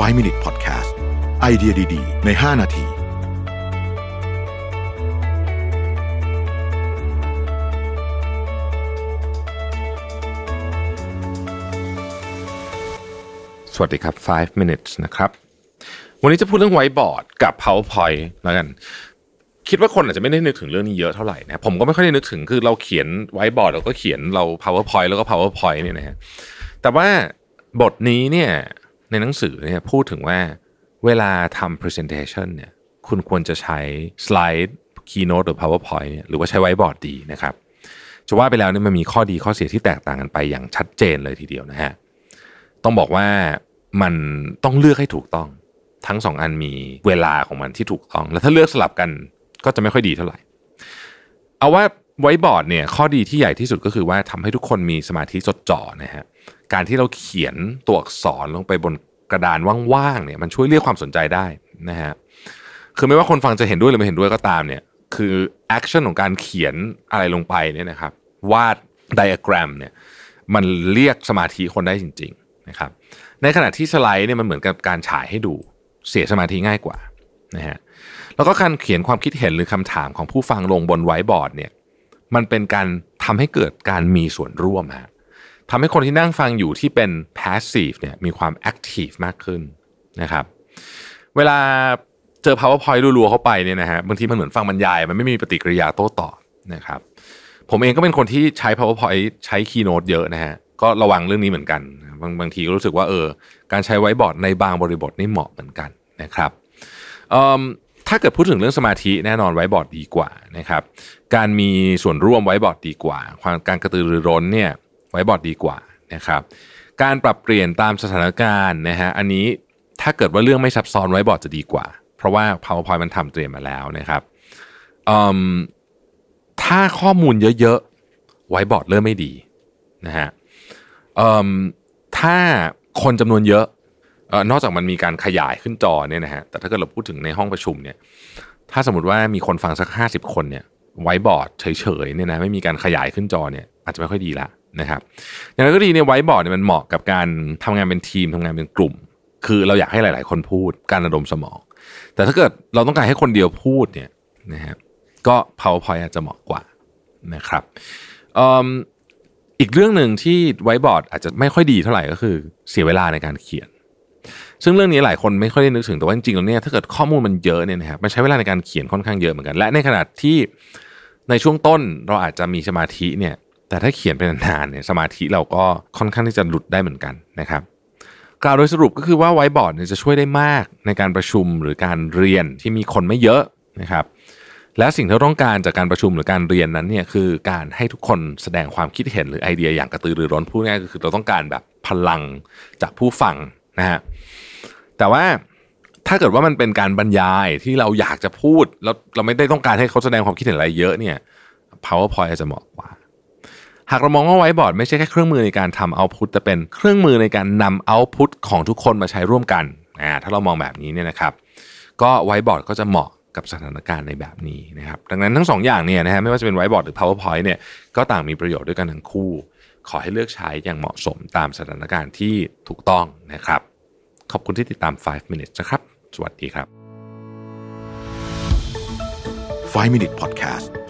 5 Minute Podcast ไอเดียดี ๆ ใน 5 นาทีสวัสดีครับ 5 minutes นะครับ วันนี้จะพูดเรื่องไวบอร์ดกับ PowerPoint แล้วกัน คิดว่าคนอาจจะไม่ได้นึกถึงเรื่องนี้เยอะเท่าไหร่นะ ผมก็ไม่ค่อยได้นึกถึง คือเราเขียนไวบอร์ดเราก็เขียนเรา PowerPoint แล้วก็ PowerPoint เนี่ยนะฮะ แต่ว่าบทนี้เนี่ย ในหนังสือเนี่ยพูดถึงว่าเวลาทำ presentation เนี่ยคุณควรจะใช้สไลด์ keynote หรือ PowerPoint เนี่ยหรือว่าใช้ไวบอร์ดดีนะครับจะว่าไปแล้วเนี่ยมันมีข้อดีข้อเสียที่แตกต่างกันไปอย่างชัดเจนเลยทีเดียวนะฮะต้องบอกว่ามันต้องเลือกให้ถูกต้อง ทั้งสองอันมีเวลาของมันที่ถูกต้อง แล้วถ้าเลือกสลับกันก็จะไม่ค่อยดีเท่าไหร่ เอาว่า ไวท์บอร์ดเนี่ยข้อดีที่ใหญ่ที่สุดก็คือว่าทำให้ทุกคนมีสมาธิจดจ่อนะฮะการที่เราเขียนตัวอักษรลงไปบนกระดานว่างๆเนี่ยมันช่วยเรียกความสนใจได้นะฮะคือไม่ว่าคนฟังจะเห็นด้วยหรือไม่เห็นด้วยก็ตามเนี่ยคือ action ของการเขียนอะไรลงไปเนี่ยนะครับวาดไดอะแกรมเนี่ยมันเรียกสมาธิคนได้จริงๆนะครับในขณะที่สไลด์เนี่ยมันเหมือนกับการฉายให้ดูเสียสมาธิง่ายกว่านะฮะแล้วก็การเขียนความคิดเห็นหรือคำถามของผู้ฟังลงบนไวบอร์ดเนี่ย มันเป็นการทำให้เกิดการมีส่วนร่วมฮะทำให้คนที่นั่งฟังอยู่ที่เป็น passive เนี่ยมีความ active มากขึ้นนะครับ เวลาเจอ powerpoint รัวๆเข้าไปเนี่ยนะฮะบางทีมันเหมือนฟังบรรยาย มันไม่มีปฏิกิริยาโต้ตอบนะครับ ผมเองก็เป็นคนที่ใช้ powerpoint ใช้ keynote เยอะนะฮะก็ระวังเรื่องนี้เหมือนกัน บางบางทีก็รู้สึกว่าเออการใช้ไวท์บอร์ดในบางบริบทนี่เหมาะเหมือนกันนะครับ ถ้าเกิดพูดถึงเรื่องสมาธิแน่นอนไวท์บอร์ดดีกว่านะครับการมีส่วนร่วมไวท์บอร์ดดีกว่า ความการกระตือรือร้นเนี่ยไวท์บอร์ดดีกว่านะครับการปรับเปลี่ยนตามสถานการณ์นะฮะอันนี้ถ้าเกิดว่าเรื่องไม่ซับซ้อนไวท์บอร์ดจะดีกว่า เพราะว่า PowerPoint มันทำเตรียมมาแล้วนะครับถ้าข้อมูลเยอะๆไวท์บอร์ดเริ่มไม่ดีนะฮะถ้าคนจำนวนเยอะ นอกจากมันมีการขยายขึ้นจอเนี่ยนะฮะแต่ถ้าเกิดเราพูดถึงในห้องประชุมเนี่ย ถ้าสมมติว่ามีคนฟังสักห้าสิบคนเนี่ยไวท์บอร์ดเฉยๆเนี่ยนะไม่มีการขยายขึ้นจอเนี่ยอาจจะไม่ค่อยดีละนะครับอย่างไรก็ดีเนี่ยไวท์บอร์ดเนี่ยมันเหมาะกับการทำงานเป็นทีมทำงานเป็นกลุ่ม คือเราอยากให้หลาย ๆ คนพูดการระดมสมอง แต่ถ้าเกิดเราต้องการให้คนเดียวพูดเนี่ยนะฮะก็ powerpoint อาจจะเหมาะกว่านะครับอีกเรื่องหนึ่งที่ไวบอร์ดอาจจะไม่ค่อยดีเท่าไหร่ก็คือเสียเวลาในการเขียน ซึ่งเรื่องนี้หลายคนไม่ค่อยได้นึกถึงแต่ว่าจริงๆแล้วเนี่ยถ้าเกิดข้อมูลมันเยอะเนี่ยนะครับมันใช้เวลาในการเขียนค่อนข้างเยอะเหมือนกัน และในขณะที่ในช่วงต้นเราอาจจะมีสมาธิเนี่ยแต่ถ้าเขียนเป็นานๆเนี่ยสมาธิเราก็ค่อนข้างที่จะหลุดได้เหมือนกันนะครับกล่าวโดยสรุปก็คือว่าไวบอร์ดเนี่ยจะช่วยได้มากในการประชุมหรือการเรียนที่มีคนไม่เยอะนะครับและสิ่งที่เราต้องการจากการประชุมหรือการเรียนนั้นเนี่ยคือการให้ทุกคนแสดงความคิดเห็นหรือไอเดียอย่างกระตือรือร้นพูดง่ายก็คือเราต้องการแบบพลังจากผู้ฟัง นะฮะแต่ว่าถ้าเกิดว่ามันเป็นการบรรยายที่เราอยากจะพูดแล้วเราไม่ได้ต้องการให้เขาแสดงความคิดเห็นอะไรเยอะเนี่ย powerpoint อาจจะเหมาะกว่า หากเรามองว่าไวบอร์ดไม่ใช่แค่เครื่องมือในการทำเอาพุตแต่เป็นเครื่องมือในการนำเอาพุตของทุกคนมาใช้ร่วมกันอ่าถ้าเรามองแบบนี้เนี่ยนะครับ ก็ไวบอร์ดก็จะเหมาะกับสถานการณ์ในแบบนี้นะครับ ดังนั้นทั้งสองอย่างเนี่ยนะฮะไม่ว่าจะเป็นไวบอร์ดหรือ powerpoint เนี่ยก็ต่างมีประโยชน์ด้วยกันทั้งคู่ ขอให้เลือกใช้อย่างเหมาะสมตามสถานการณ์ที่ถูกต้องนะครับ ขอบคุณที่ติดตาม 5 minutes นะครับ สวัสดีครับ 5 Minute Podcast